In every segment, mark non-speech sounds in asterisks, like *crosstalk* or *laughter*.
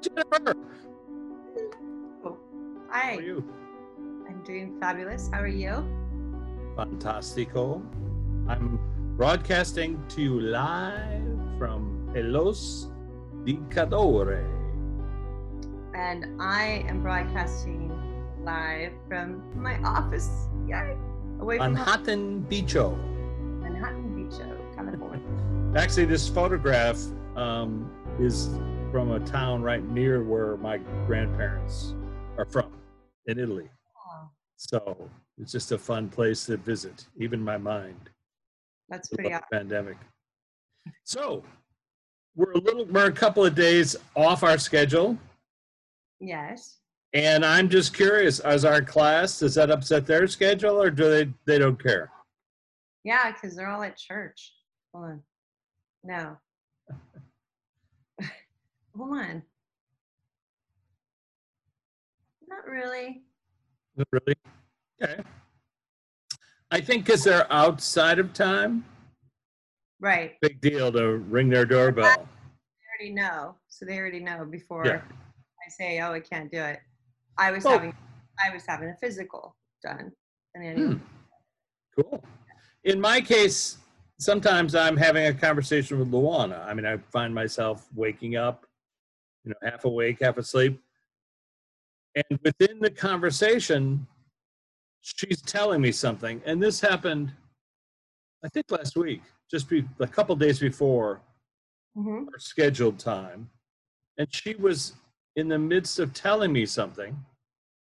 Jennifer. Oh, How Hi, are you? I'm doing fabulous. How are you? Fantastico. I'm broadcasting to you live from Pelos di Cadore. And I am broadcasting live from my office. Yay! Away from home, Manhattan Beacho. Manhattan Beach, California. *laughs* Actually, this photograph um, is from a town right near where my grandparents are from in Italy. So it's just a fun place to visit, even my mind. that's pretty awesome. pandemic. So we're a little, we're a couple of days off our schedule, Yes. and I'm just curious: as our class, does that upset their schedule, or do they they don't care? Yeah, because they're all at church. Hold on. No. Hold on. Not really. Not Really? Okay. I think because they're outside of time, Right. big deal to ring their doorbell. They already know. So they already know before Yeah. I say, "Oh, I can't do it." I was Well- having, I was having a physical done, and then Hmm. Cool. In my case, sometimes I'm having a conversation with Luana. I mean, I find myself waking up, you know, half awake, half asleep. And within the conversation, she's telling me something. And this happened, I think last week, just be, a couple days before Mhm. our scheduled time. And she was in the midst of telling me something.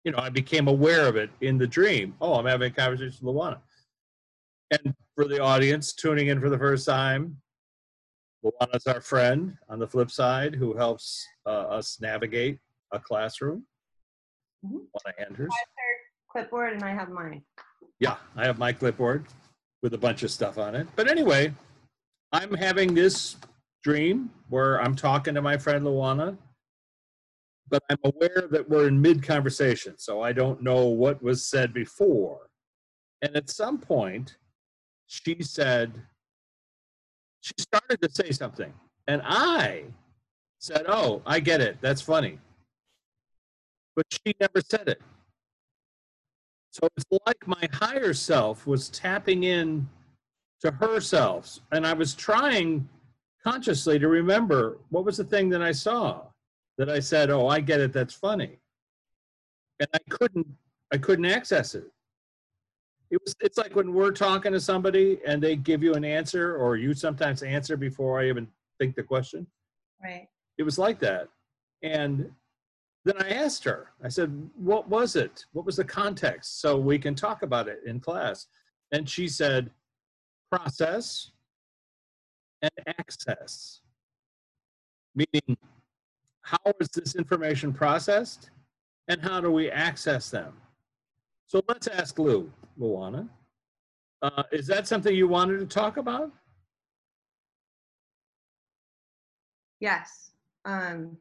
You know, I became aware of it in the dream. Oh, I'm having a conversation with Luana. And for the audience tuning in for the first time, Luana's our friend on the flip side who helps uh, us navigate a classroom. Mhm. Luana Anders. clipboard, and I have mine. Yeah, I have my clipboard with a bunch of stuff on it. But anyway, I'm having this dream where I'm talking to my friend Luana, but I'm aware that we're in mid conversation, so I don't know what was said before. And at some point, she said, she started to say something, and I said, Oh, I get it. That's funny. But she never said it. So it's like my higher self was tapping in to herself. And I was trying consciously to remember what was the thing that I saw that I said, Oh, I get it, that's funny. And I couldn't I couldn't access it. It was it's like when we're talking to somebody and they give you an answer, or you sometimes answer before I even think the question Right. it was like that. And then I asked her, I said, What was it? What was the context? So we can talk about it in class. And she said, Process and access. Meaning, how is this information processed and how do we access them? So let's ask Lou, Luana. Uh, is that something you wanted to talk about? Yes. Um,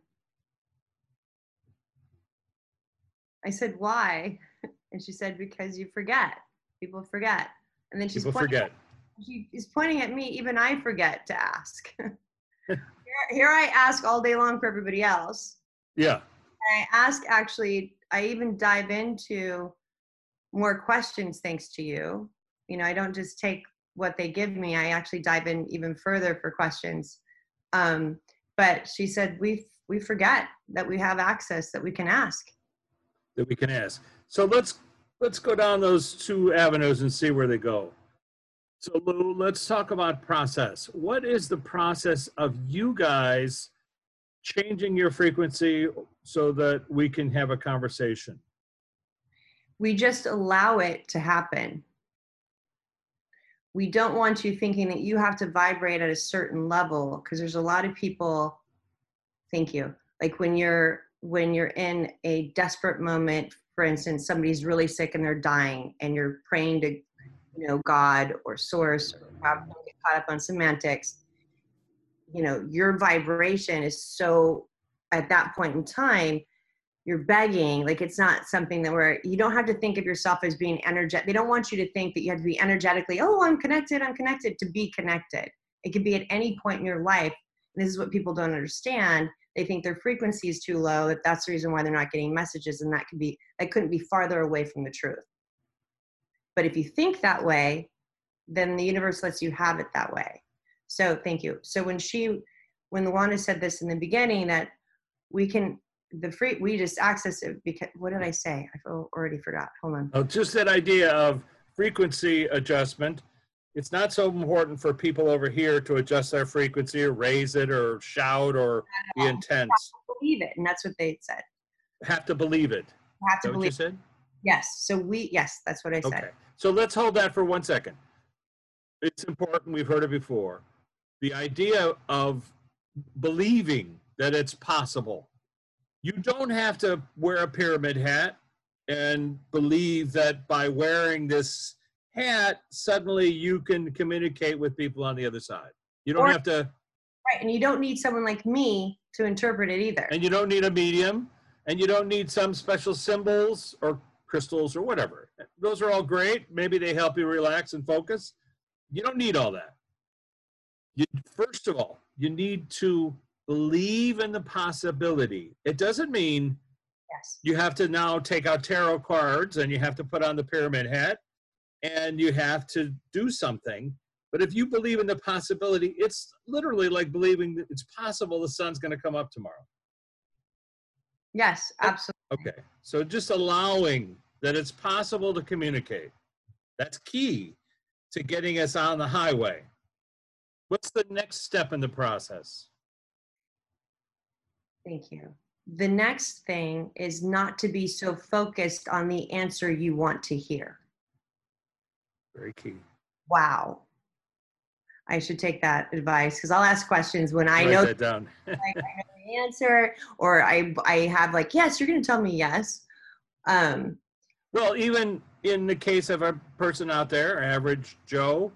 I said, why? *laughs* And she said, because you forget. People forget. And then she's People pointing, forget. she is pointing at me. Even I forget to ask. *laughs* *laughs* here, here I ask all day long for everybody else. Yeah. I ask actually, I even dive into more questions thanks to you. You know, I don't just take what they give me, I actually dive in even further for questions. Um, but she said, we, we forget that we have access that we can ask. that we can ask. So let's let's go down those two avenues and see where they go. So Lou, let's talk about process. What is the process of you guys changing your frequency so that we can have a conversation? We just allow it to happen. We don't want you thinking that you have to vibrate at a certain level because there's a lot of people, thank you, like when you're when you're in a desperate moment for instance somebody's really sick and they're dying and you're praying to you know god or source or have, get caught up on semantics you know your vibration is so at that point in time you're begging like it's not something that where you don't have to think of yourself as being energetic they don't want you to think that you have to be energetically oh i'm connected i'm connected to be connected it could be at any point in your life And this is what people don't understand. They think their frequency is too low. That that's the reason why they're not getting messages, and that could be that couldn't be farther away from the truth. But if you think that way, then the universe lets you have it that way. So thank you. So when she, when Luana said this in the beginning, that we can the free we just access it because what did I say? I already forgot. Hold on. Oh, just that idea of frequency adjustment. It's not so important for people over here to adjust their frequency or raise it or shout or be intense. Believe it, and that's what they said. Have to believe it. Have to what you believe. said? Yes. So we yes, that's what I said. Okay. So let's hold that for one second. It's important. We've heard it before. The idea of believing that it's possible. You don't have to wear a pyramid hat and believe that by wearing this hat, suddenly you can communicate with people on the other side. You don't Or- have to, Right, and you don't need someone like me to interpret it either. and you don't need a medium, and you don't need some special symbols or crystals or whatever. Those are all great. Maybe they help you relax and focus. You don't need all that. You, first of all, you need to believe in the possibility. It doesn't mean yes. you have to now take out tarot cards and you have to put on the pyramid hat and you have to do something. But if you believe in the possibility, it's literally like believing that it's possible the sun's going to come up tomorrow. Yes, absolutely. Okay. So just allowing that it's possible to communicate. That's key to getting us on the highway. What's the next step in the process? Thank you. The next thing is not to be so focused on the answer you want to hear. Very key. Wow. I should take that advice because I'll ask questions when I Write know that down. *laughs* I know the answer or I I have like yes, you're going to tell me yes. Um, Well, even in the case of a person out there, average Joe,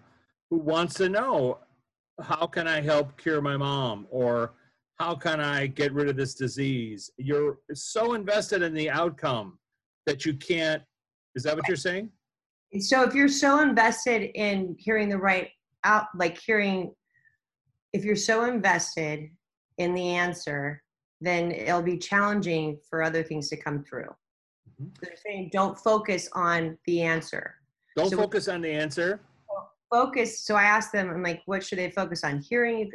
who wants to know, how can I help cure my mom? Or how can I get rid of this disease? You're so invested in the outcome that you can't. Is that what you're saying? so if you're so invested in hearing the right out like hearing if you're so invested in the answer then it'll be challenging for other things to come through Mhm. they're saying don't focus on the answer Don't So- focus on the answer. focus so i asked them i'm like what should they focus on hearing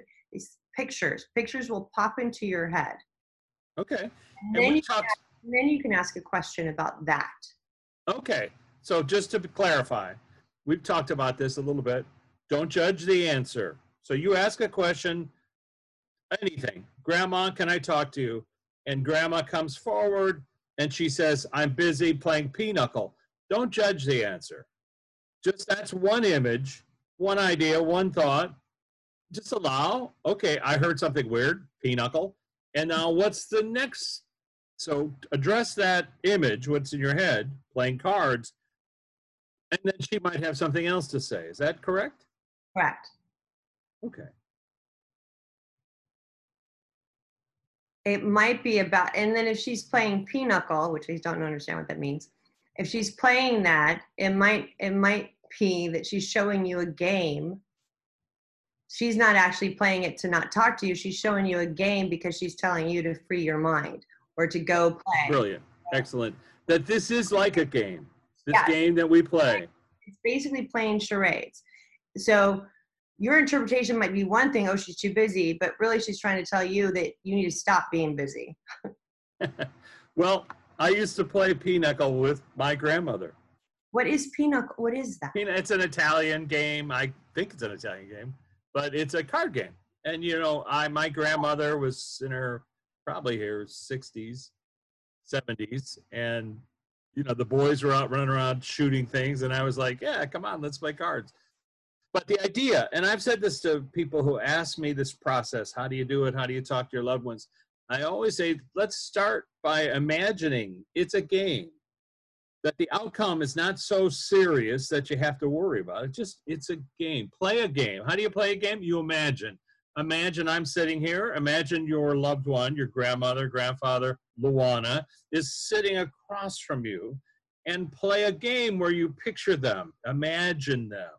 pictures pictures will pop into your head Okay. and And then, you, talked. then you can ask a question about that Okay. So just to clarify, we've talked about this a little bit. Don't judge the answer. So you ask a question, anything. Grandma, can I talk to you? And grandma comes forward and she says, I'm busy playing pinochle. Don't judge the answer. Just that's one image, one idea, one thought. Just allow, okay, I heard something weird, pinochle. And now what's the next? So address that image, what's in your head, playing cards, and then she might have something else to say. Is that correct? correct Okay. it might be about and then if she's playing pinochle which i don't understand what that means if she's playing that it might it might be that she's showing you a game she's not actually playing it to not talk to you she's showing you a game because she's telling you to free your mind or to go play Brilliant. Excellent. That this is like a game. This Yeah. game that we play. it's basically playing charades so your interpretation might be one thing oh she's too busy but really she's trying to tell you that you need to stop being busy *laughs* well, I used to play pinochle with my grandmother. what is pinochle what is that It's an Italian game. I think it's an Italian game, but it's a card game. And you know, I my grandmother was in her probably her 60s, 70s, and you know the boys were out running around shooting things, and I was like, "Yeah, come on, let's play cards." But the idea, and I've said this to people who ask me this process: How do you do it? How do you talk to your loved ones? I always say, let's start by imagining it's a game that the outcome is not so serious that you have to worry about it. Just it's a game. Play a game. How do you play a game? You imagine. Imagine I'm sitting here. Imagine your loved one, your grandmother, grandfather, Luana, is sitting across from you and play a game where you picture them, imagine them,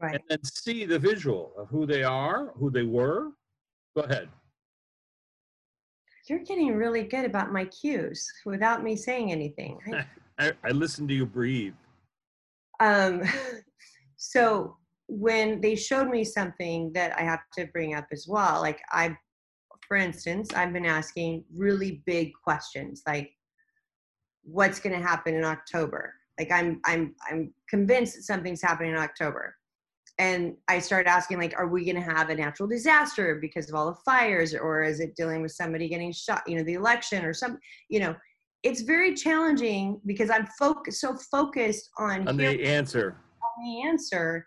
right and then see the visual of who they are, who they were, Go ahead. You're getting really good about my cues without me saying anything. I- *laughs* I, I listen to you breathe. Um, *laughs* so when they showed me something that I have to bring up as well, like I, for instance, I've been asking really big questions, like what's going to happen in October. Like I'm, I'm, I'm convinced that something's happening in October. And I started asking, like, are we going to have a natural disaster because of all the fires, or is it dealing with somebody getting shot? You know, the election or some, you know, it's very challenging because I'm focused so focused on On the answer. the answer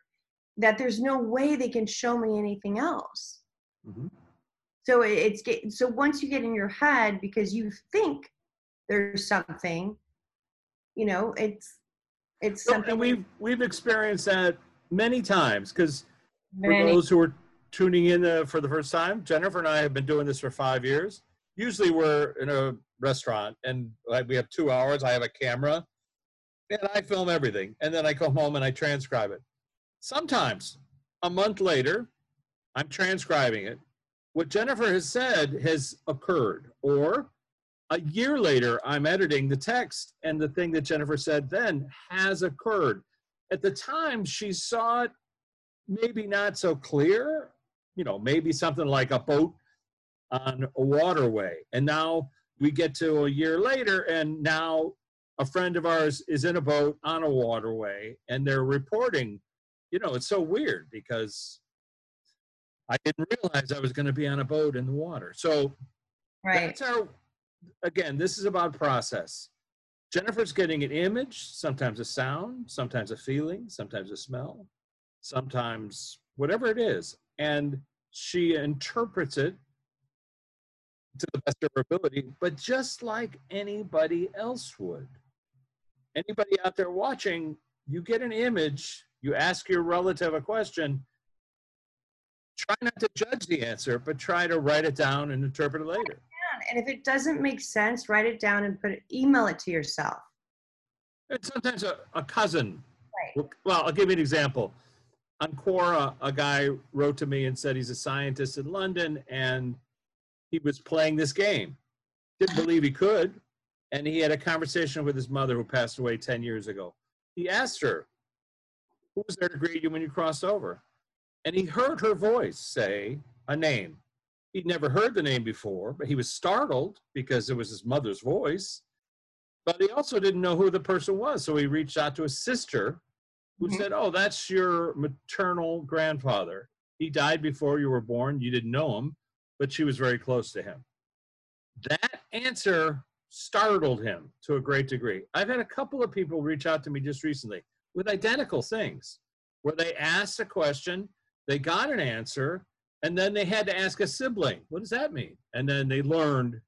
that there's no way they can show me anything else. Mhm. So it's get, so once you get in your head because you think there's something, you know, it's it's So, something and we've we've experienced that many times because for those who are tuning in uh, for the first time, Jennifer and I have been doing this for five years. Usually, we're in a restaurant and like we have two hours. I have a camera, and I film everything, and then I go home and I transcribe it. Sometimes, a month later, I'm transcribing it. What Jennifer has said has occurred, or a year later, I'm editing the text, and the thing that Jennifer said then has occurred at the time she saw it maybe not so clear you know maybe something like a boat on a waterway. And now we get to a year later and now a friend of ours is in a boat on a waterway and they're reporting. You know it's so weird because i didn't realize i was going to be on a boat in the water. So right. that's our again this is about process. Jennifer's getting an image sometimes a sound sometimes a feeling sometimes a smell sometimes whatever it is and she interprets it to the best of her ability but just like anybody else would anybody out there watching you get an image you ask your relative a question try not to judge the answer but try to write it down and interpret it later And if it doesn't make sense, write it down and put it, email it to yourself. And sometimes a, a cousin. Right. Well, I'll give you an example. On Quora, a guy wrote to me and said he's a scientist in London and he was playing this game. Didn't believe he could. And he had a conversation with his mother who passed away 10 years ago. He asked her, Who was there to greet you when you crossed over? And he heard her voice say a name. He'd never heard the name before, but he was startled because it was his mother's voice but he also didn't know who the person was. So he reached out to his sister, who Mhm. said, Oh, that's your maternal grandfather. He died before you were born. You didn't know him, but she was very close to him. That answer startled him to a great degree. I've had a couple of people reach out to me just recently with identical things where they asked a question, they got an answer, and then they had to ask a sibling, What does that mean? And then they learned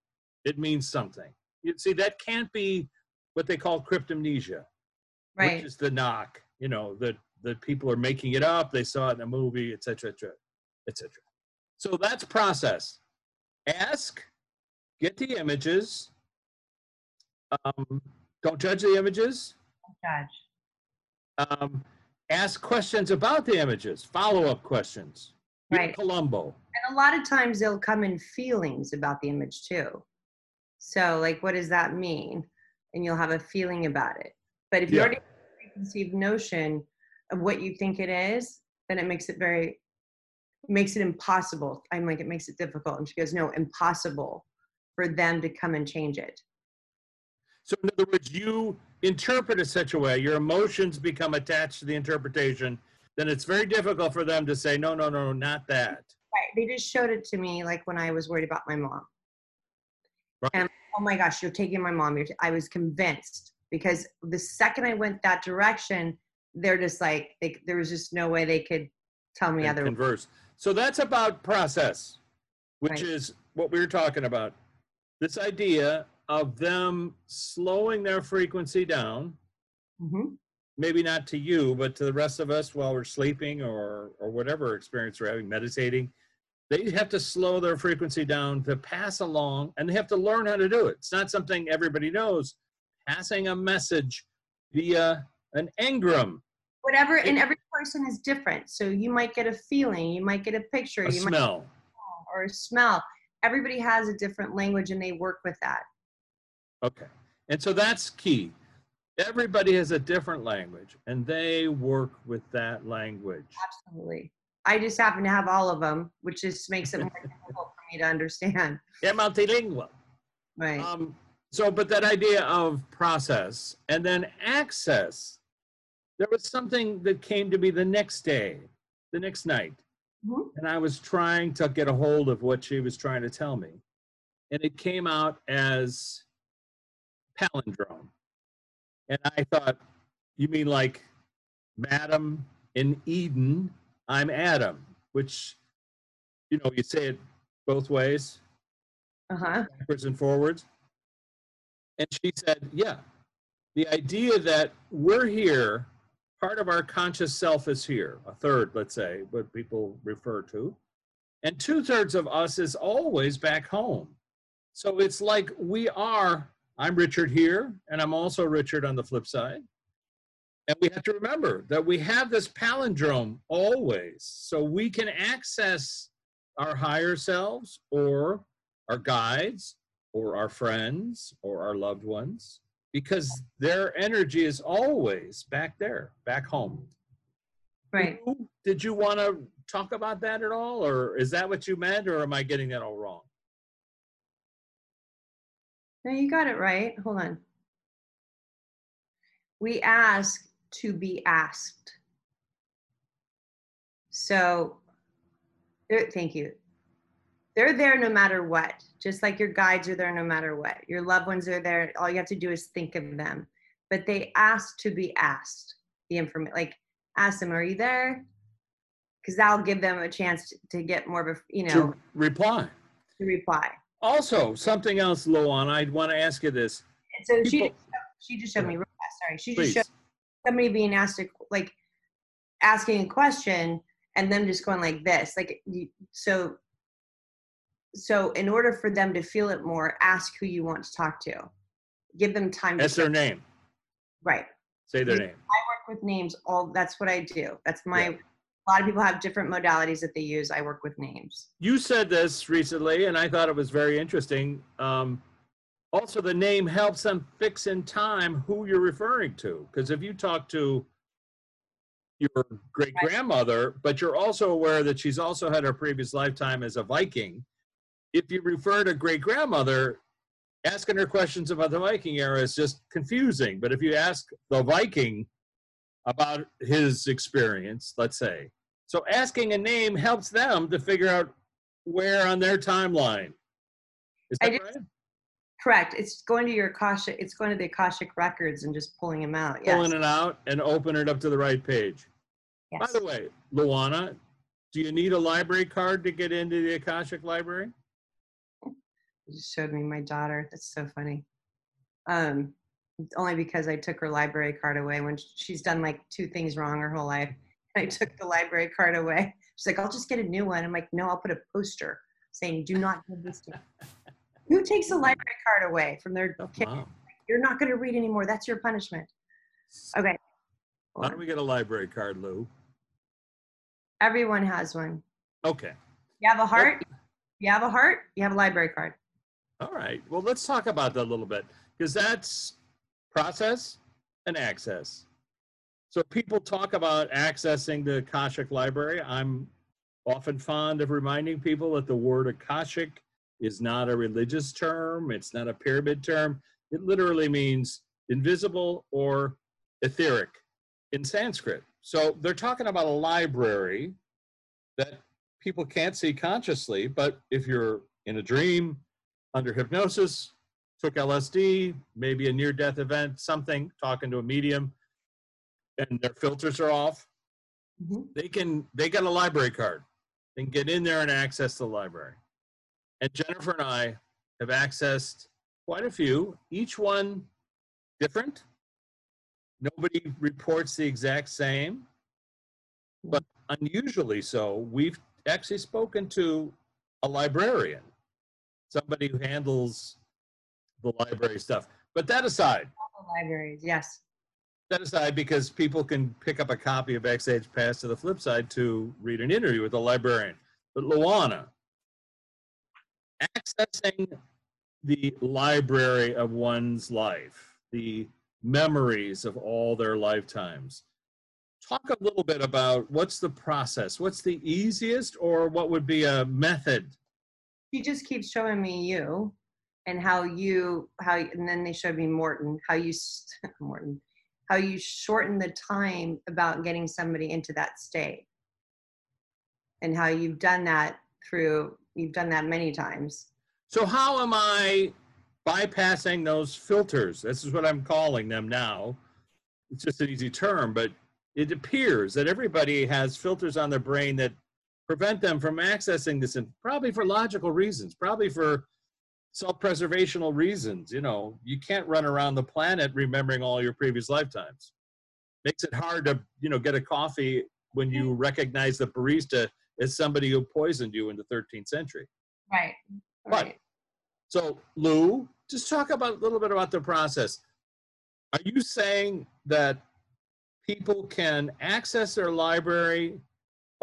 it means something. You see, that can't be what they call cryptomnesia, Right. which is the knock. You know that that people are making it up. They saw it in a movie, et cetera, et cetera, et cetera. So that's process. Ask, get the images. Um, don't judge the images. Don't judge. Um, ask questions about the images. Follow up questions. Right. Columbo. And a lot of times they'll come in feelings about the image too. So, like, what does that mean? And you'll have a feeling about it. But if you Yeah. already have a preconceived notion of what you think it is, then it makes it very, makes it impossible. I'm like, it makes it difficult. And she goes, no, impossible for them to come and change it. So, in other words, you interpret it such a way, your emotions become attached to the interpretation, then it's very difficult for them to say, no, no, no, not that. Right. They just showed it to me like when I was worried about my mom. Right. And oh my gosh, you're taking my mom. You're t- I was convinced because the second I went that direction, they're just like, they, there was just no way they could tell me and other. converse. So that's about process, which Right. is what we were talking about. This idea of them slowing their frequency down, Mhm. maybe not to you, but to the rest of us while we're sleeping or or whatever experience we're having, meditating. They have to slow their frequency down to pass along, and they have to learn how to do it. It's not something everybody knows. Passing a message via an engram, Whatever, and every person is different. So you might get a feeling, you might get a picture, a you might smell. or a smell. Everybody has a different language and they work with that. Okay. And so that's key. Everybody has a different language and they work with that language. Absolutely. I just happen to have all of them, which just makes it more *laughs* difficult for me to understand. Yeah, multilingual. Right. Um, so, but that idea of process and then access, there was something that came to me the next day, the next night. Mhm. And I was trying to get a hold of what she was trying to tell me. And it came out as palindrome. And I thought, you mean like Madam in Eden, I'm Adam, which, you know, you say it both ways Uh huh. backwards and forwards. And she said, Yeah, the idea that we're here, part of our conscious self is here, a third, let's say, what people refer to, and two thirds of us is always back home. So it's like we are, I'm Richard here, and I'm also Richard on the flip side. And we have to remember that we have this palindrome always. So we can access our higher selves or our guides or our friends or our loved ones because their energy is always back there, back home. Right. Did you want to talk about that at all, or is that what you meant, or am I getting that all wrong? No, you got it right. Hold on. We ask to be asked. So, there- thank you. They're there no matter what, just like your guides are there no matter what. Your loved ones are there. All you have to do is think of them. But they ask to be asked the information, like ask them, are you there? Because that'll give them a chance to, to get more of a, you know, To reply. to reply. Also, something else, Luan, I'd want to ask you this. And so she, People- she just showed me, sorry, she just Please. showed somebody being asked a, like asking a question and them just going like this like so so in order for them to feel it more ask who you want to talk to give them time That's their name. right Say their name. work with names all that's what i do that's my Yeah. a lot of people have different modalities that they use i work with names You said this recently, and I thought it was very interesting. Um, also, the name helps them fix in time who you're referring to. Because if you talk to your great grandmother, but you're also aware that she's also had her previous lifetime as a Viking, if you refer to great grandmother, asking her questions about the Viking era is just confusing. But if you ask the Viking about his experience, let's say, so asking a name helps them to figure out where on their timeline. Is that just- right? correct it's going to your akashic it's going to the akashic records and just pulling them out yes, Pulling it out and open it up to the right page. By the way, Luana, do you need a library card to get into the Akashic Library? You just showed me my daughter. That's so funny. Um, only because I took her library card away when she's done like two things wrong her whole life. *laughs* I took the library card away. She's like, I'll just get a new one. I'm like, no, I'll put a poster saying, do not give this to me. *laughs* Who takes a library card away from their Oh, kid? You're not going to read anymore. That's your punishment. Okay. How do we get a library card, Lou? Everyone has one. Okay. You have a heart. You have a heart. You have a library card. All right. Well, let's talk about that a little bit because that's process and access. So people talk about accessing the Akashic Library. I'm often fond of reminding people that the word Akashic is not a religious term, it's not a pyramid term. It literally means invisible or etheric in Sanskrit. So they're talking about a library that people can't see consciously, but if you're in a dream, under hypnosis, took LSD, maybe a near death event, something, talking to a medium, and their filters are off, Mhm. they can they get a library card. Can get in there and access the library. And Jennifer and I have accessed quite a few, each one different. Nobody reports the exact same, but unusually so. We've actually spoken to a librarian, somebody who handles the library stuff. But that aside, Libraries. Yes. that aside, because people can pick up a copy of Backstage Pass to the flip side to read an interview with a librarian. But Luana, accessing the library of one's life, the memories of all their lifetimes. Talk a little bit about what's the process, what's the easiest, or what would be a method? She just keeps showing me you and how you how and then they showed me Morton how you *laughs* Morton how you shorten the time about getting somebody into that state and how you've done that through you've done that many times So how am I bypassing those filters? This is what I'm calling them now. It's just an easy term, but it appears that everybody has filters on their brain that prevent them from accessing this, and probably for logical reasons, probably for self-preservational reasons. You know, you can't run around the planet remembering all your previous lifetimes. Makes it hard to, you know, get a coffee when you mm-hmm. recognize the barista as somebody who poisoned you in the 13th century. right But so Lou, just talk about a little bit about the process. Are you saying that people can access their library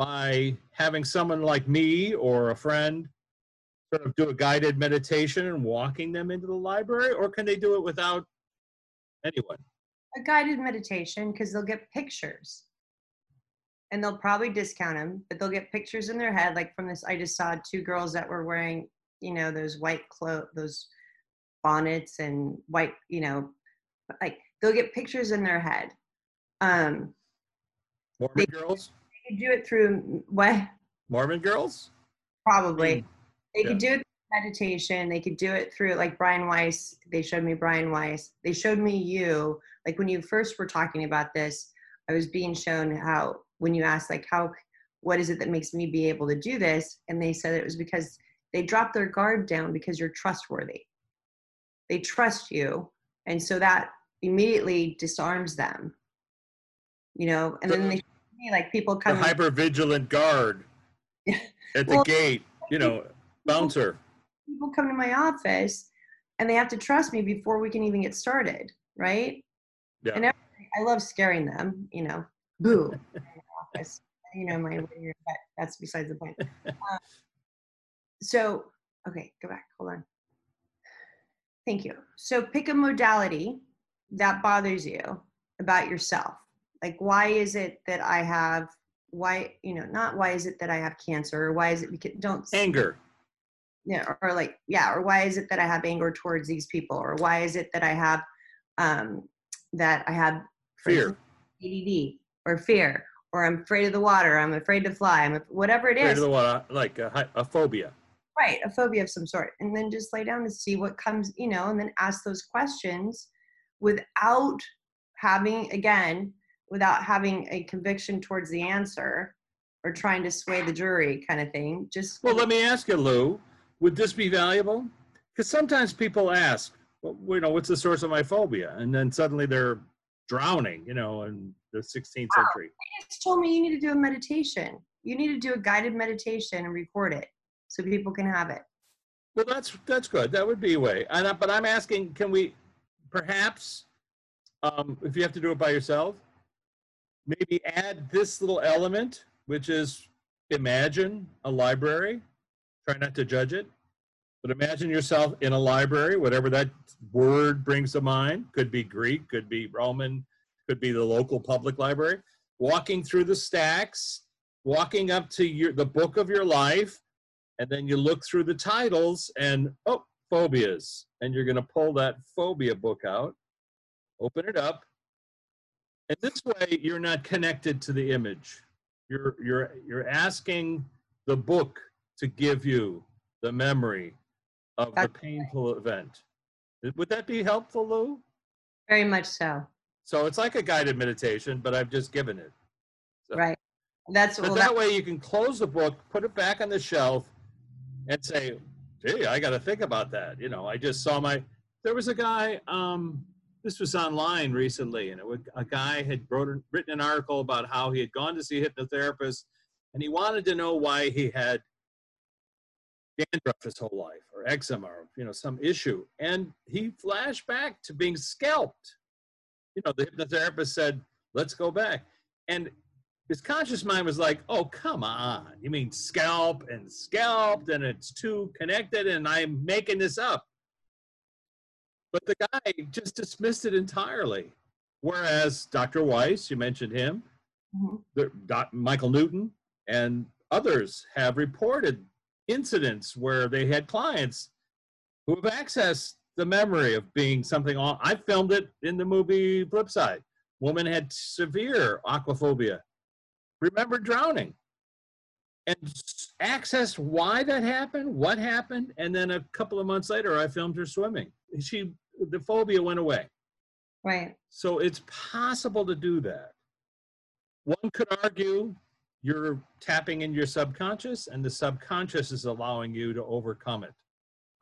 by having someone like me or a friend sort of do a guided meditation and walking them into the library, or can they do it without anyone? a guided meditation because they'll get pictures and they'll probably discount them but they'll get pictures in their head like from this i just saw two girls that were wearing you know those white clo those bonnets and white you know like they'll get pictures in their head um Mormon They- girls? You do it through what? Mormon girls? probably. Hmm. They could do it through meditation. They could do it through like brian weiss. They showed me brian weiss. They showed me you. Like when you first were talking about this i was being shown how when you asked like how what is it that makes me be able to do this? And they said it was because they dropped their guard down because you're trustworthy. They trust you. And so that immediately disarms them. You know? And then they like people The come hyper vigilant guard *laughs* at the Well, gate, you know, bouncer. people come to my office and they have to trust me before we can even get started, right? Yeah. And I love scaring them, you know, boo, *laughs* office. You know, my but that's besides the point. *laughs* Um, so, okay, go back. Hold on. Thank you. So, pick a modality that bothers you about yourself. Like, why is it that I have? Why, you know, not why is it that I have cancer, or why is it because don't Anger. yeah or, or like yeah or why is it that i have anger towards these people or why is it that i have um that i have Fear. add or fear or i'm afraid of the water i'm afraid to fly i'm whatever it Afraid is of the water, like a, a phobia. right a phobia of some sort and then just lay down and see what comes you know and then ask those questions without having again without having a conviction towards the answer or trying to sway the jury kind of thing just Well, let me ask you, Lou, would this be valuable? Because sometimes people ask, well, you know, what's the source of my phobia? And then suddenly they're drowning, you know, in the 16th century. just told me you need to do a meditation. You need to do a guided meditation and record it so people can have it. Well, that's that's good. That would be a way. And but I'm asking, can we perhaps, um, if you have to do it by yourself, maybe add this little element, which is imagine a library. Try not to judge it, but imagine yourself in a library, whatever that word brings to mind. Could be Greek, could be Roman, could be the local public library. Walking through the stacks, walking up to your the book of your life, and then you look through the titles and oh phobias and you're going to pull that phobia book out open it up and this way you're not connected to the image you're you're you're asking the book to give you the memory of the That's painful event would that be helpful lou Very much so. so it's like a guided meditation but i've just given it So- Right. That's but well, that that, way you can close the book, put it back on the shelf, and say, "Gee, I got to think about that." You know, I just saw my. There was a guy. Um, this was online recently, and it a guy had wrote, written an article about how he had gone to see a hypnotherapist, and he wanted to know why he had dandruff his whole life, or eczema, or you know, some issue, and he flashed back to being scalped. You know, the hypnotherapist said, "Let's go back," and his conscious mind was like, oh, come on. You mean scalp and scalped and it's too connected and I'm making this up. But the guy just dismissed it entirely. Whereas Dr. Weiss, you mentioned him, Mhm. the, Doc, Michael Newton, and others have reported incidents where they had clients who have accessed the memory of being something on. I filmed it in the movie Flipside. Woman had severe aquaphobia, remembered drowning, and accessed why that happened, what happened, and then a couple of months later, I filmed her swimming. She the phobia went away. Right. So it's possible to do that. One could argue you're tapping in your subconscious, and the subconscious is allowing you to overcome it.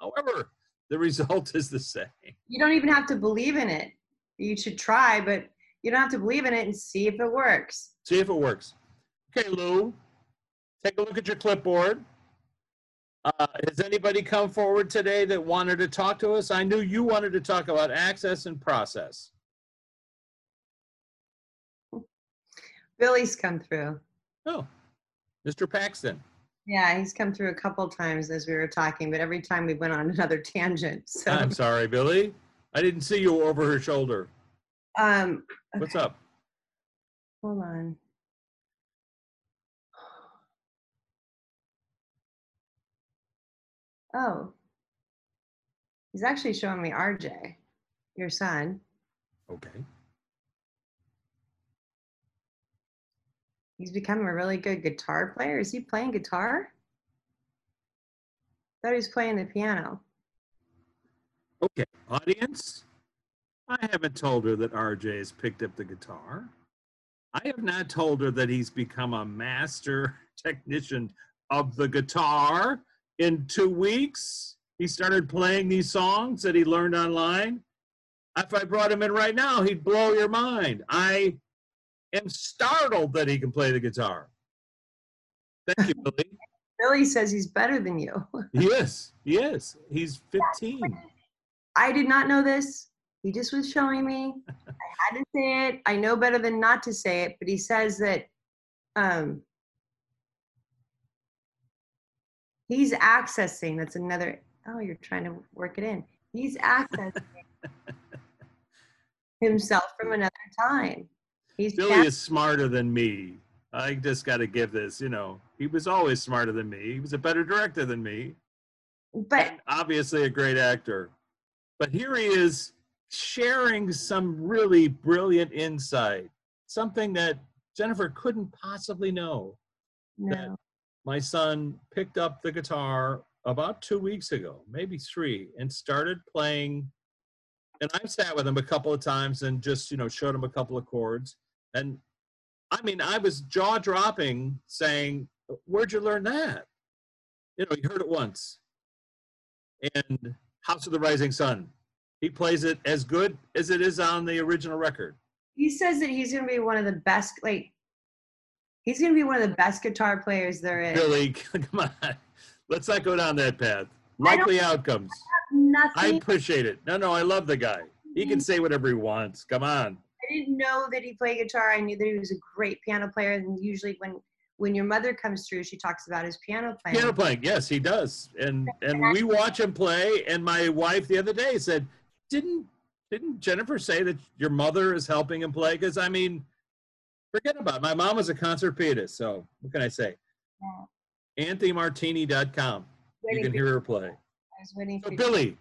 However, the result is the same. You don't even have to believe in it. You should try, but you don't have to believe in it and see if it works. See if it works. Okay, Lou, take a look at your clipboard. Uh, has anybody come forward today that wanted to talk to us? I knew you wanted to talk about access and process. Billy's come through. Oh, Mr. Paxton. Yeah, he's come through a couple times as we were talking, but every time we went on *laughs* another tangent. So, I'm sorry, Billy. I didn't see you over her shoulder. um, What's up? Hold on. Oh, he's actually showing me RJ, your son. Okay. He's become a really good guitar player. Is he playing guitar? I Thought he was playing the piano. Okay, audience, I haven't told her that RJ has picked up the guitar. I have not told her that he's become a master *laughs* technician of the guitar. In two weeks, he started playing these songs that he learned online. If I brought him in right now, he'd blow your mind. I am startled that he can play the guitar. Thank you, Billy. *laughs* Billy says he's better than you. *laughs* He is. He is. He's 15. I did not know this. He just was showing me. *laughs* I had to say it. I know better than not to say it, but he says that um, he's accessing. That's another. Oh, you're trying to work it in. He's accessing *laughs* himself from another time. He's Billy is smarter than me. I just got to give this, you know, he was always smarter than me. He was a better director than me. but and obviously a great actor. But here he is sharing some really brilliant insight, something that Jennifer couldn't possibly know. no. My son picked up the guitar about two weeks ago, maybe three, and started playing. And I've sat with him a couple of times and just, you know, showed him a couple of chords. And I mean, I was jaw dropping saying, Where'd you learn that? You know, he heard it once. And House of the Rising Sun. He plays it as good as it is on the original record. He says that he's going to be one of the best. Like he's going to be one of the best guitar players there is. Billy, *laughs* come on. Let's not go down that path. I Likely outcomes. I Nothing. appreciate it. No, no, I love the guy. He can say whatever he wants. Come on. I didn't know that he played guitar. I knew that he was a great piano player. And usually, when when your mother comes through, she talks about his piano playing. Piano playing, yes, he does. And and we watch him play. And my wife the other day said, "Didn't didn't Jennifer say that your mother is helping him play?" Because I mean, forget about it. My mom was a concert pianist, so what can I say? Yeah. AnthonyMartini.com. You can hear her play. I was waiting So for Billy,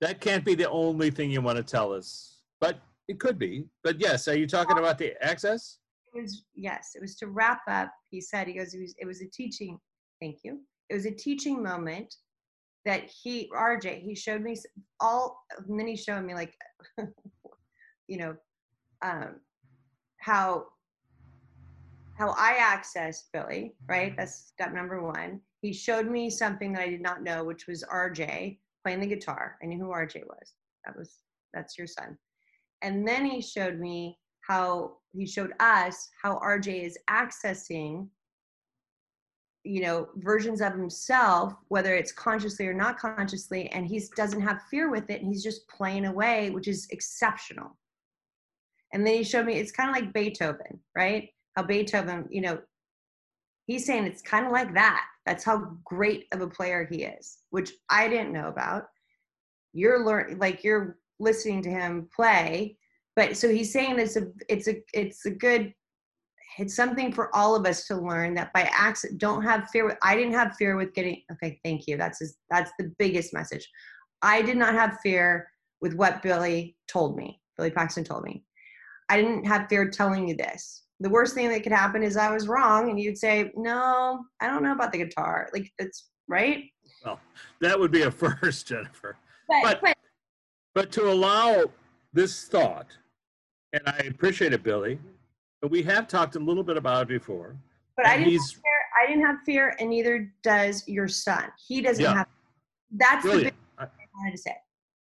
that can't be the only thing you want to tell us, but it could be. But yes, are you talking about the access? it was yes it was to wrap up he said he goes it was, it was a teaching thank you it was a teaching moment that he rj he showed me all and then he showed me like *laughs* you know um how how i accessed billy right? Mm-hmm. That's step number one. He showed me something that i did not know which was rj playing the guitar. I knew who rj was. That was that's your son. And then he showed me how he showed us how RJ is accessing you know versions of himself whether it's consciously or not consciously and he doesn't have fear with it and he's just playing away which is exceptional and then he showed me it's kind of like beethoven right how Beethoven, you know, he's saying it's kind of like that. That's how great of a player he is, which I didn't know about. You're learning, like you're listening to him play, but so he's saying it's a, it's a, it's a good, it's something for all of us to learn that by accident, don't have fear. With, I didn't have fear with getting. Okay, thank you. That's his, that's the biggest message. I did not have fear with what Billy told me. Billy Paxton told me. I didn't have fear telling you this the worst thing that could happen is I was wrong, and you'd say, "No, I don't know about the guitar." Like that's right. Well, that would be a *laughs* first, Jennifer. But But- but, But to allow this thought, and I appreciate it, Billy, but we have talked a little bit about it before. but I didn't have fear. I didn't have fear, and neither does your son. He doesn't Yeah. have. That's the big brilliant. thing I wanted to say.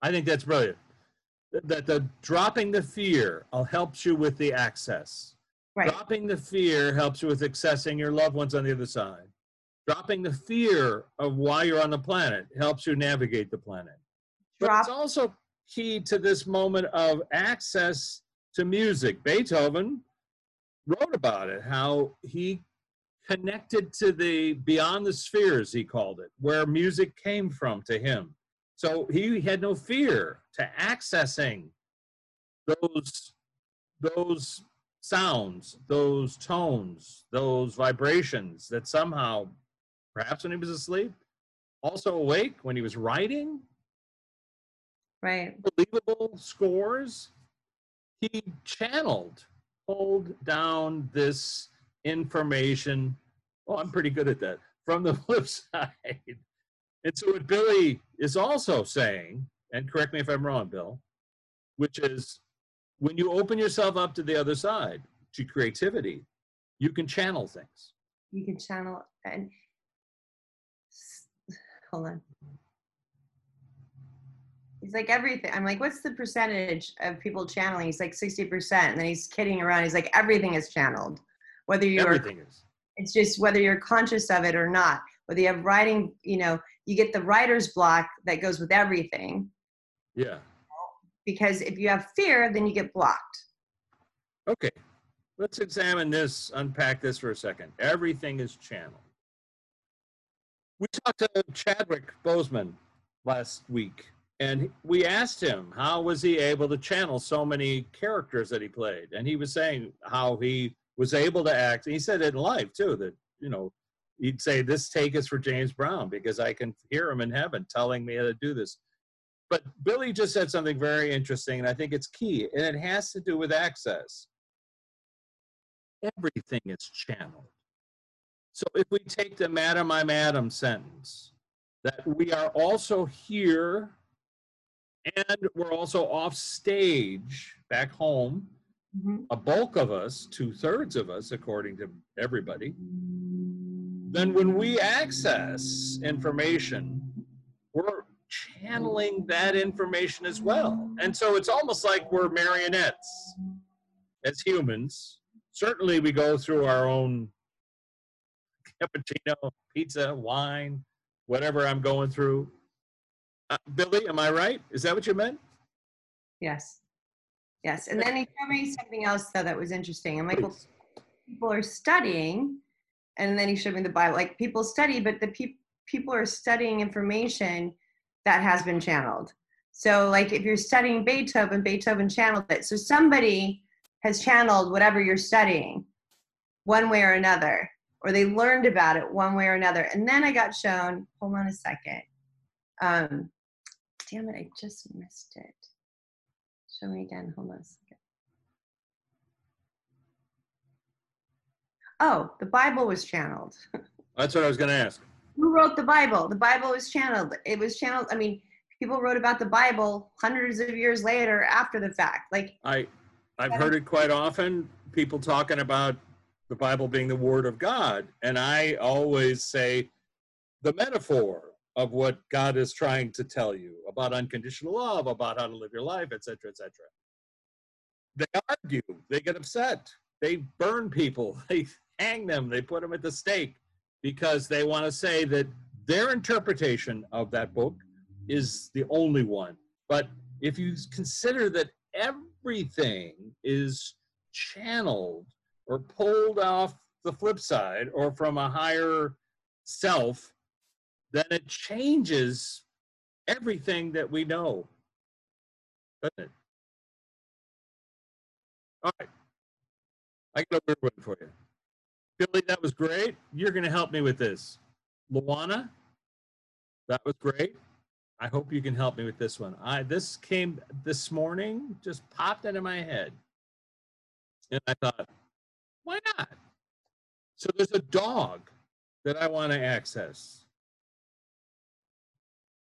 I think that's brilliant. That, the dropping the fear uh, helps you with the access. Right. Dropping the fear helps you with accessing your loved ones on the other side. Dropping the fear of why you're on the planet helps you navigate the planet. But Drop. it's also key to this moment of access to music. Beethoven wrote about it, how he connected to the beyond the spheres, he called it, where music came from to him. So he had no fear to accessing those those sounds, those tones, those vibrations that somehow, perhaps when he was asleep, also awake when he was writing, Right. believable scores, he channeled, pulled down this information. Oh, I'm pretty good at that. From the *laughs* flip side. And so what Billy is also saying, and correct me if I'm wrong, Bill, which is when you open yourself up to the other side, to creativity, you can channel things. You can channel and hold on. He's like everything. I'm like, what's the percentage of people channeling? He's like 60%. And then he's kidding around. He's like, everything is channeled. Whether you're Everything is. it's just whether you're conscious of it or not. Whether you have writing, you know, you get the writer's block that goes with everything. Yeah. Because if you have fear, then you get blocked. Okay. Let's examine this, unpack this for a second. Everything is channeled. We talked to Chadwick Boseman last week, and we asked him how was he able to channel so many characters that he played, and he was saying how he was able to act. And he said it in life too that you know he'd say this take is for James Brown because I can hear him in heaven telling me how to do this. But Billy just said something very interesting, and I think it's key, and it has to do with access everything is channeled. So if we take the Madam I'm Adam sentence, that we are also here and we're also off stage back home, Mhm. a bulk of us, two thirds of us, according to everybody, then when we access information, we're channeling that information as well. And so it's almost like we're marionettes as humans. Certainly, we go through our own cappuccino, pizza, wine, whatever I'm going through. Uh, Billy, am I right? Is that what you meant? Yes. Yes. And then he showed me something else though that was interesting. I'm like, well, people are studying, and then he showed me the Bible. Like people study, but the peop people are studying information that has been channeled. So, like if you're studying Beethoven, Beethoven channeled it. So somebody has channeled whatever you're studying, one way or another, or they learned about it one way or another. And then I got shown. Hold on a second. Um, damn it! I just missed it. Show me again. Hold on a second. Oh, the Bible was channeled. *laughs* That's what I was going to ask. Who wrote the Bible? The Bible was channeled. It was channeled. I mean, people wrote about the Bible hundreds of years later after the fact. Like, I, I've heard it quite often. People talking about the Bible being the Word of God, and I always say the metaphor of what God is trying to tell you about unconditional love, about how to live your life, etc., etc. They argue. They get upset. They burn people. *laughs* They hang them. They put them at the stake because they want to say that their interpretation of that book is the only one. But if you consider that everything is channeled or pulled off the flip side or from a higher self, then it changes everything that we know. Doesn't it? All right. I got a weird one for you. Billy, that was great. You're going to help me with this. Luana, that was great. I hope you can help me with this one. I this came this morning, just popped into my head. And I thought, why not? So there's a dog that I want to access.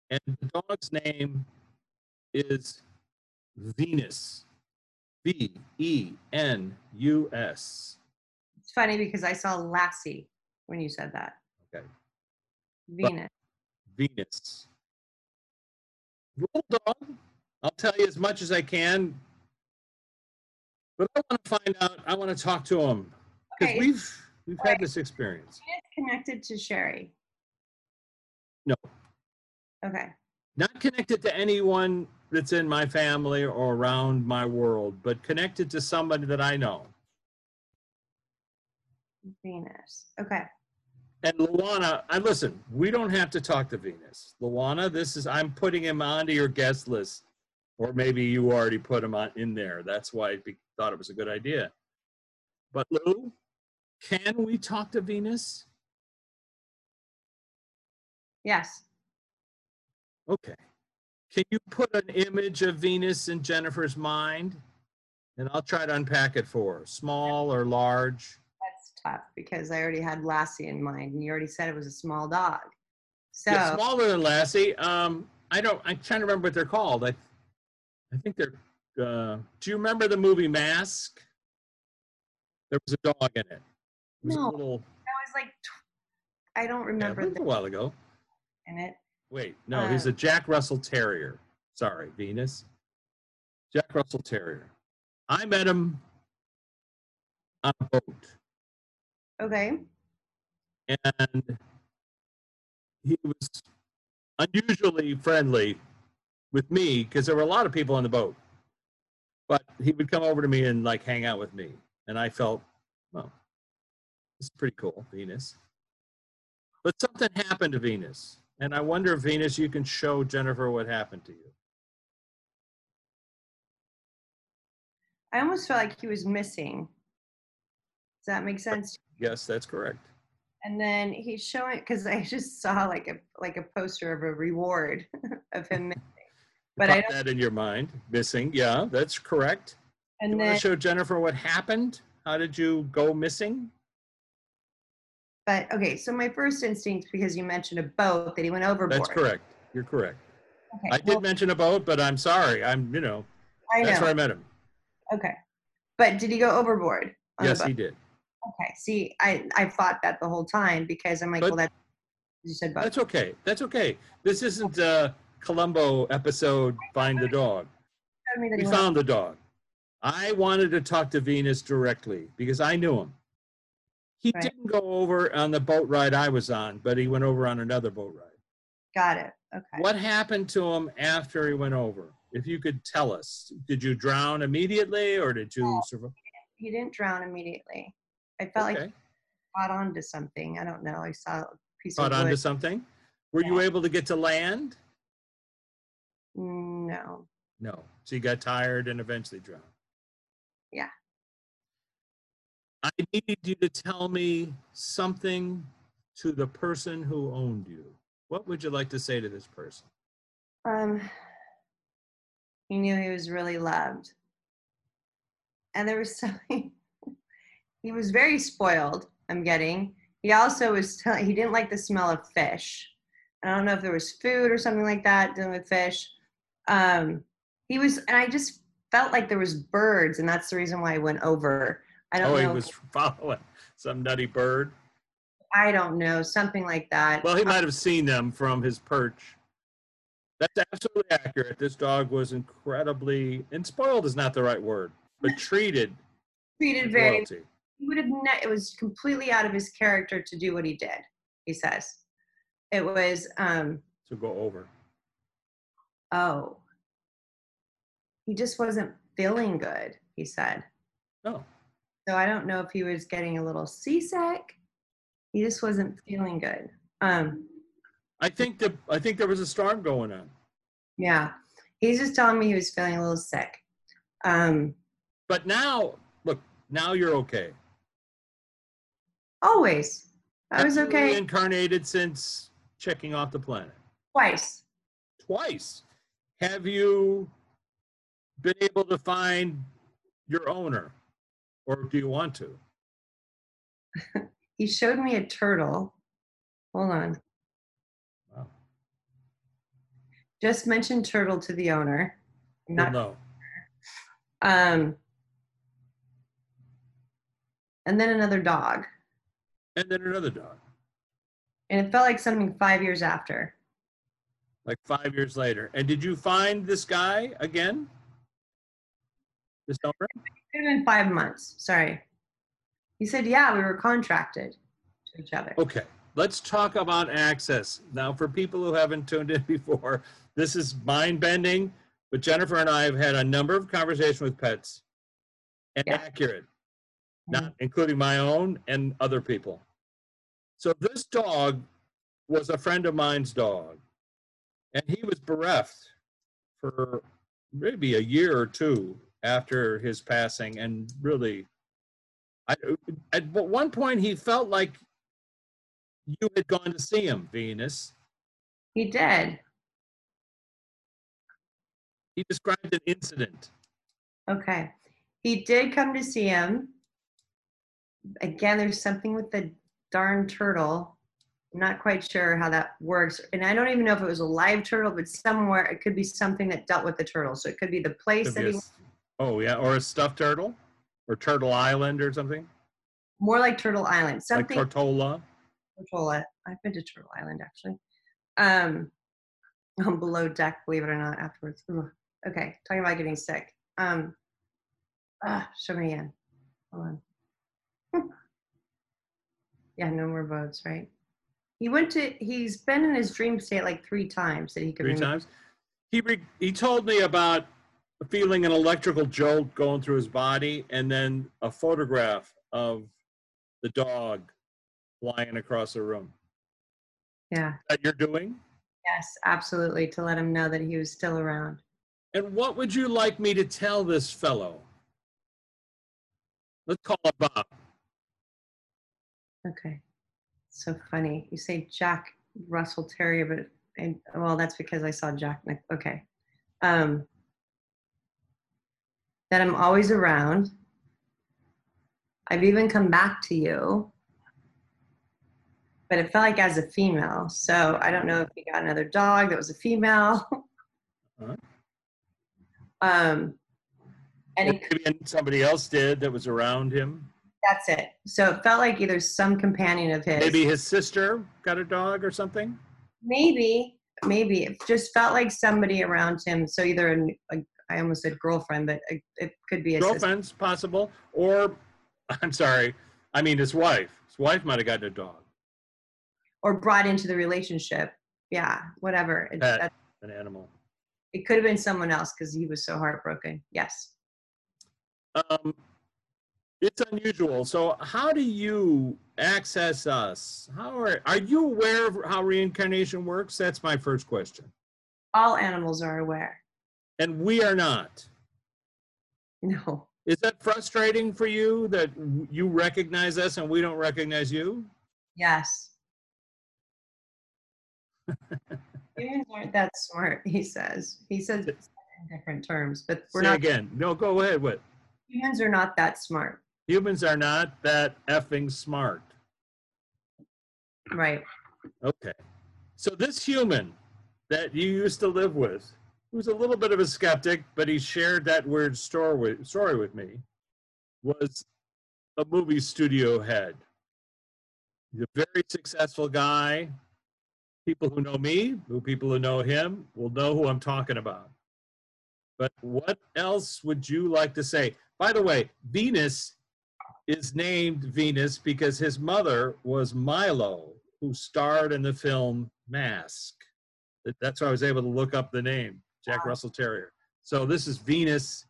And the dog's name is Venus. V E N U S. It's funny because I saw Lassie when you said that. Okay. Venus. Venus. Little dog. I'll tell you as much as I can. But I want to find out, I want to talk to him. Because Okay. we've we've had this experience. Venus connected to Sherry. No. Okay. Not connected to anyone that's in my family or around my world, but connected to somebody that I know. Venus. Okay. And Luana, I listen, we don't have to talk to Venus. Luana, this is I'm putting him onto your guest list. Or maybe you already put him on in there. That's why I be- thought it was a good idea. But Lou, can we talk to Venus? Yes. Okay. Can you put an image of Venus in Jennifer's mind? And I'll try to unpack it for her, small or large. That's tough because I already had Lassie in mind and you already said it was a small dog. So Yeah, smaller than Lassie. Um, I don't. I'm trying to remember what they're called. I, I think they're. Uh, do you remember the movie Mask? There was a dog in it. It was No. a little. that was like, tw- I don't Yeah, remember it was a while ago. in it. Wait, no, he's a um, Jack Russell Terrier. Sorry, Venus. Jack Russell Terrier. I met him on a boat, Okay. and he was unusually friendly with me because there were a lot of people on the boat. But he would come over to me and like hang out with me, and I felt, well, this is pretty cool, Venus. But something happened to Venus, and I wonder Venus, you can show Jennifer what happened to you. I almost felt like he was missing. Does that make sense? Yes, that's correct. And then he's showing because I just saw like a like a poster of a reward *laughs* of him missing. But I Pop that in your mind. Missing, yeah, that's correct. you and want to show Jennifer what happened? How did you go missing? But okay, so my first instinct because you mentioned a boat that he went overboard. That's correct. You're correct. Okay, I did well, mention a boat, but I'm sorry. I'm, you know, I that's know. where I met him. Okay. But did he go overboard? Yes, he did. Okay. See, I I thought that the whole time because I'm like, But- well, that you said boat. That's okay. That's okay. This isn't a Columbo episode, Find the Dog. Showed me that We found the dog. I wanted to talk to Venus directly because I knew him. He Right. didn't go over on the boat ride I was on, but he went over on another boat ride. Got it. Okay. What happened to him after he went over? If you could tell us, did you drown immediately or did you survive? He didn't drown immediately. I felt like Okay, he caught on to something. I don't know. I saw a piece caught of Caught onto something. Were you able to get to land? No. No. So you got tired and eventually drowned. Yeah. I needed you to tell me something to the person who owned you. What would you like to say to this person? Um, he knew he was really loved. And there was *laughs* something, he was very spoiled, I'm getting. He also was, tell- he didn't like the smell of fish. I don't know if there was food or something like that dealing with fish. Um, he was, and I just felt like there was birds, and that's the reason why I went over. I don't Oh, he was *laughs* following some nutty bird. I don't know, something like that. Well, he might have seen them from his perch. That's absolutely accurate. This dog was incredibly, and spoiled is not the right word, but *laughs* treated treated very royalty. he would have ne- it was completely out of his character to do what he did he says it was um to go over. oh he just wasn't feeling good he said No, So I don't know if he was getting a little seasick. He just wasn't feeling good. Um, I think that I think there was a storm going on. yeah. He's just telling me he was feeling a little sick. Um, But now, look, now you're okay. always. I was okay Reincarnated since checking off the planet twice. twice. Have you been able to find your owner, or do you want to? *laughs* He showed me a turtle. Hold on. Wow. Just mentioned turtle to the owner. Not no. um and then another dog. And then another dog. And it felt like something five years after. like five years later. And did you find this guy again? This owner? Have been five months. Sorry. He said, yeah, we were contracted to each other. Okay, let's talk about access. Now, for people who haven't tuned in *laughs* before, this is mind bending, but Jennifer and I have had a number of conversations with pets and Yeah. accurate, mm-hmm. not including my own and other people. So, this dog was a friend of mine's dog, and he was bereft for maybe a year or two after his passing, and really, I, at one point, he felt like you had gone to see him, Venus. He did. He described an incident. Okay. He did come to see him. Again, there's something with the darn turtle. I'm not quite sure how that works. And I don't even know if it was a live turtle, but somewhere it could be something that dealt with the turtle. So it could be the place Could that he s- oh, yeah, or a stuffed turtle, or Turtle Island, or something more like Turtle Island. Something like Tortola. Tortola. I've been to Turtle Island actually. Um, on below deck, believe it or not, afterwards. Ugh. Okay, talking about getting sick. Um, ah, show me again. Hold on. *laughs* yeah, no more boats, right? He went to. He's been in his dream state like three times that he could three remember. times. He re- he told me about feeling an electrical jolt going through his body, and then a photograph of the dog flying across the room. Yeah. That you're doing. Yes, absolutely. To let him know that he was still around. And what would you like me to tell this fellow? Let's call him Bob. Okay. So funny. You say Jack Russell Terrier, but and well, that's because I saw Jack. Okay. Um, that I'm always around. I've even come back to you, but it felt like as a female. So I don't know if you got another dog that was a female. *laughs* Uh-huh. um, and it, maybe somebody else did that was around him. that's it. So it felt like either some companion of his. Maybe his sister got a dog or something. maybe maybe it just felt like somebody around him so either a, a i almost said girlfriend but a, it could be a sister. Girlfriend's possible, or *laughs* I'm sorry, I mean his wife. His wife might have gotten a dog, or brought into the relationship yeah whatever it, Pet. that, an animal. it could have been someone else because he was so heartbroken yes Um, it's unusual. So, how do you access us? How are are you aware of how reincarnation works? That's my first question. all animals are aware And we are not. no Is that frustrating for you that you recognize us and we don't recognize you? yes *laughs* humans aren't that smart he says he says it in different terms but we're Say not again. No, go ahead. What? humans are not that smart Humans are not that effing smart. right Okay. So this human that you used to live with, who's a little bit of a skeptic, but he shared that weird story with, story with me, was a movie studio head. He's a very successful guy. People who know me, who people who know him, will know who I'm talking about. But what else would you like to say? By the way, Venus is named Venus because his mother was Milo, who starred in the film Mask. That's why I was able to look up the name, Jack Wow. Russell Terrier. So this is Venus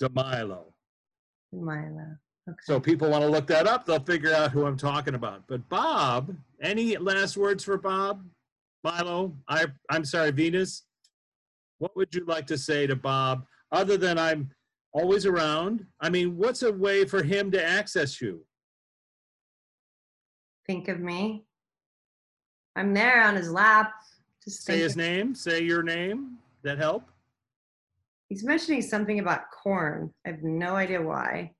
de Milo. Milo. Okay. So people want to look that up, they'll figure out who I'm talking about. But Bob, any last words for Bob? Milo, I, I'm sorry, Venus. What would you like to say to Bob other than I'm always around? I mean, what's a way for him to access you? Think of me. I'm there on his lap. Just Say his name, say your name. That help? He's mentioning something about corn. I have no idea why.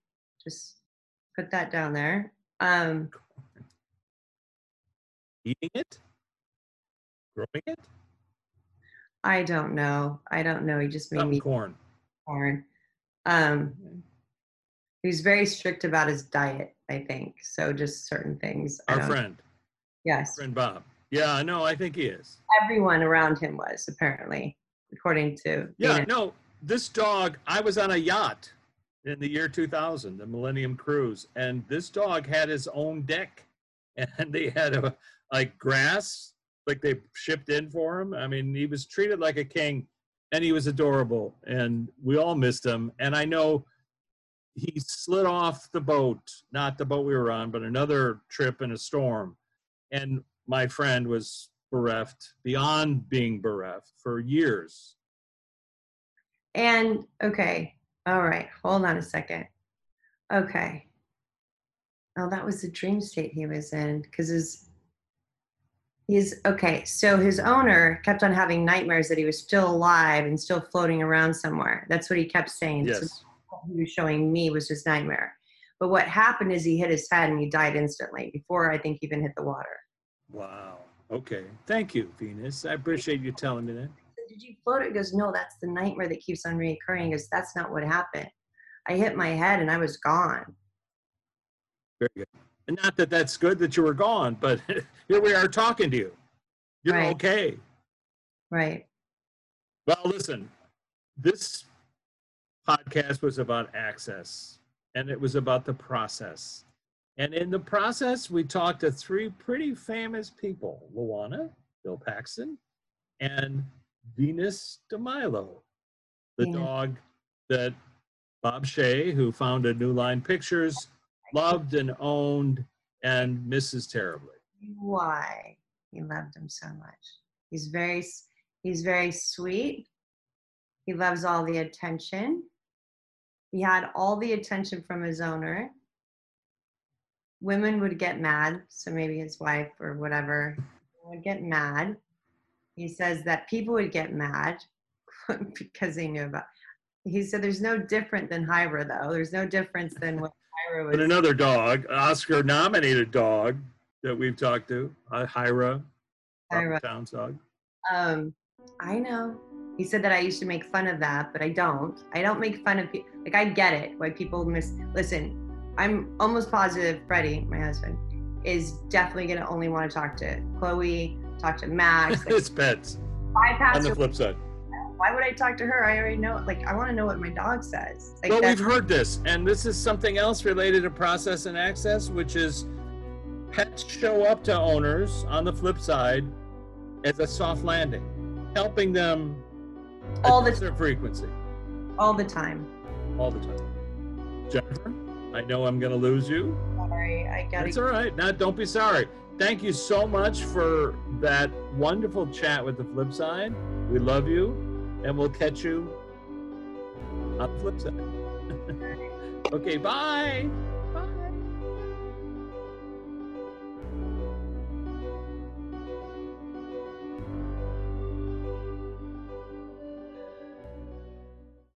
Just put that down there. Um, Eating it? Growing it? I don't know. I don't know. He just made Some me corn. corn. Um, he was very strict about his diet, I think. So just certain things. Our friend, Yes. friend Bob. Yeah, I know. I think he is. Everyone around him was apparently, according to Yeah, Dana. no, this dog, I was on a yacht in the year 2000, the Millennium Cruise, and this dog had his own deck *laughs* and they had a like grass like they shipped in for him. I mean, he was treated like a king and he was adorable and we all missed him and I know he slid off the boat, not the boat we were on, but another trip in a storm. And my friend was bereft beyond being bereft for years. And okay, all right, hold on a second. Okay. Oh, that was the dream state he was in because his he's okay. So his owner kept on having nightmares that he was still alive and still floating around somewhere. That's what he kept saying. So Yes. what he was showing me was his nightmare. But what happened is he hit his head and he died instantly before I think he even hit the water. Wow. Okay. Thank you, Venus. I appreciate you telling me that. Did you float it? He goes, No, that's the nightmare that keeps on reoccurring. He goes, That's not what happened. I hit my head and I was gone. Very good. And not that that's good that you were gone, but *laughs* here we are talking to you. You're Right. okay. Right. Well, listen, this podcast was about access and it was about the process. And in the process, we talked to three pretty famous people Luana, Bill Paxton, and Venus DeMilo, the Venus. dog that Bob Shaye, who founded New Line Pictures, loved and owned and misses terribly. Why he loved him so much. He's very he's very sweet. He loves all the attention. He had all the attention from his owner. Women would get mad, so maybe his wife or whatever would get mad. He says that people would get mad *laughs* because they knew about. He said there's no different than Hyra though. There's no difference than what Hyra was. But another dog, Oscar nominated dog that we've talked to, uh, Hyra, Hyra. Robert Towne's dog. Um, I know. He said that I used to make fun of that, but I don't. I don't make fun of people. Like I get it why people miss. Listen, I'm almost positive Freddie, my husband, is definitely gonna only want to talk to Chloe, talk to Max. Like, *laughs* it's pets. bypass On the flip side. Why would I talk to her? I already know. Like I want to know what my dog says. Like Well, we've heard this, and this is something else related to process and access, which is pets show up to owners on the flip side as a soft landing, helping them all the their frequency all the time. all the time. Jennifer, I know I'm going to lose you. Sorry, I gotta. That's all right. Now, don't be sorry. Thank you so much for that wonderful chat with the flip side. We love you, and we'll catch you on the flip side. *laughs* okay, bye.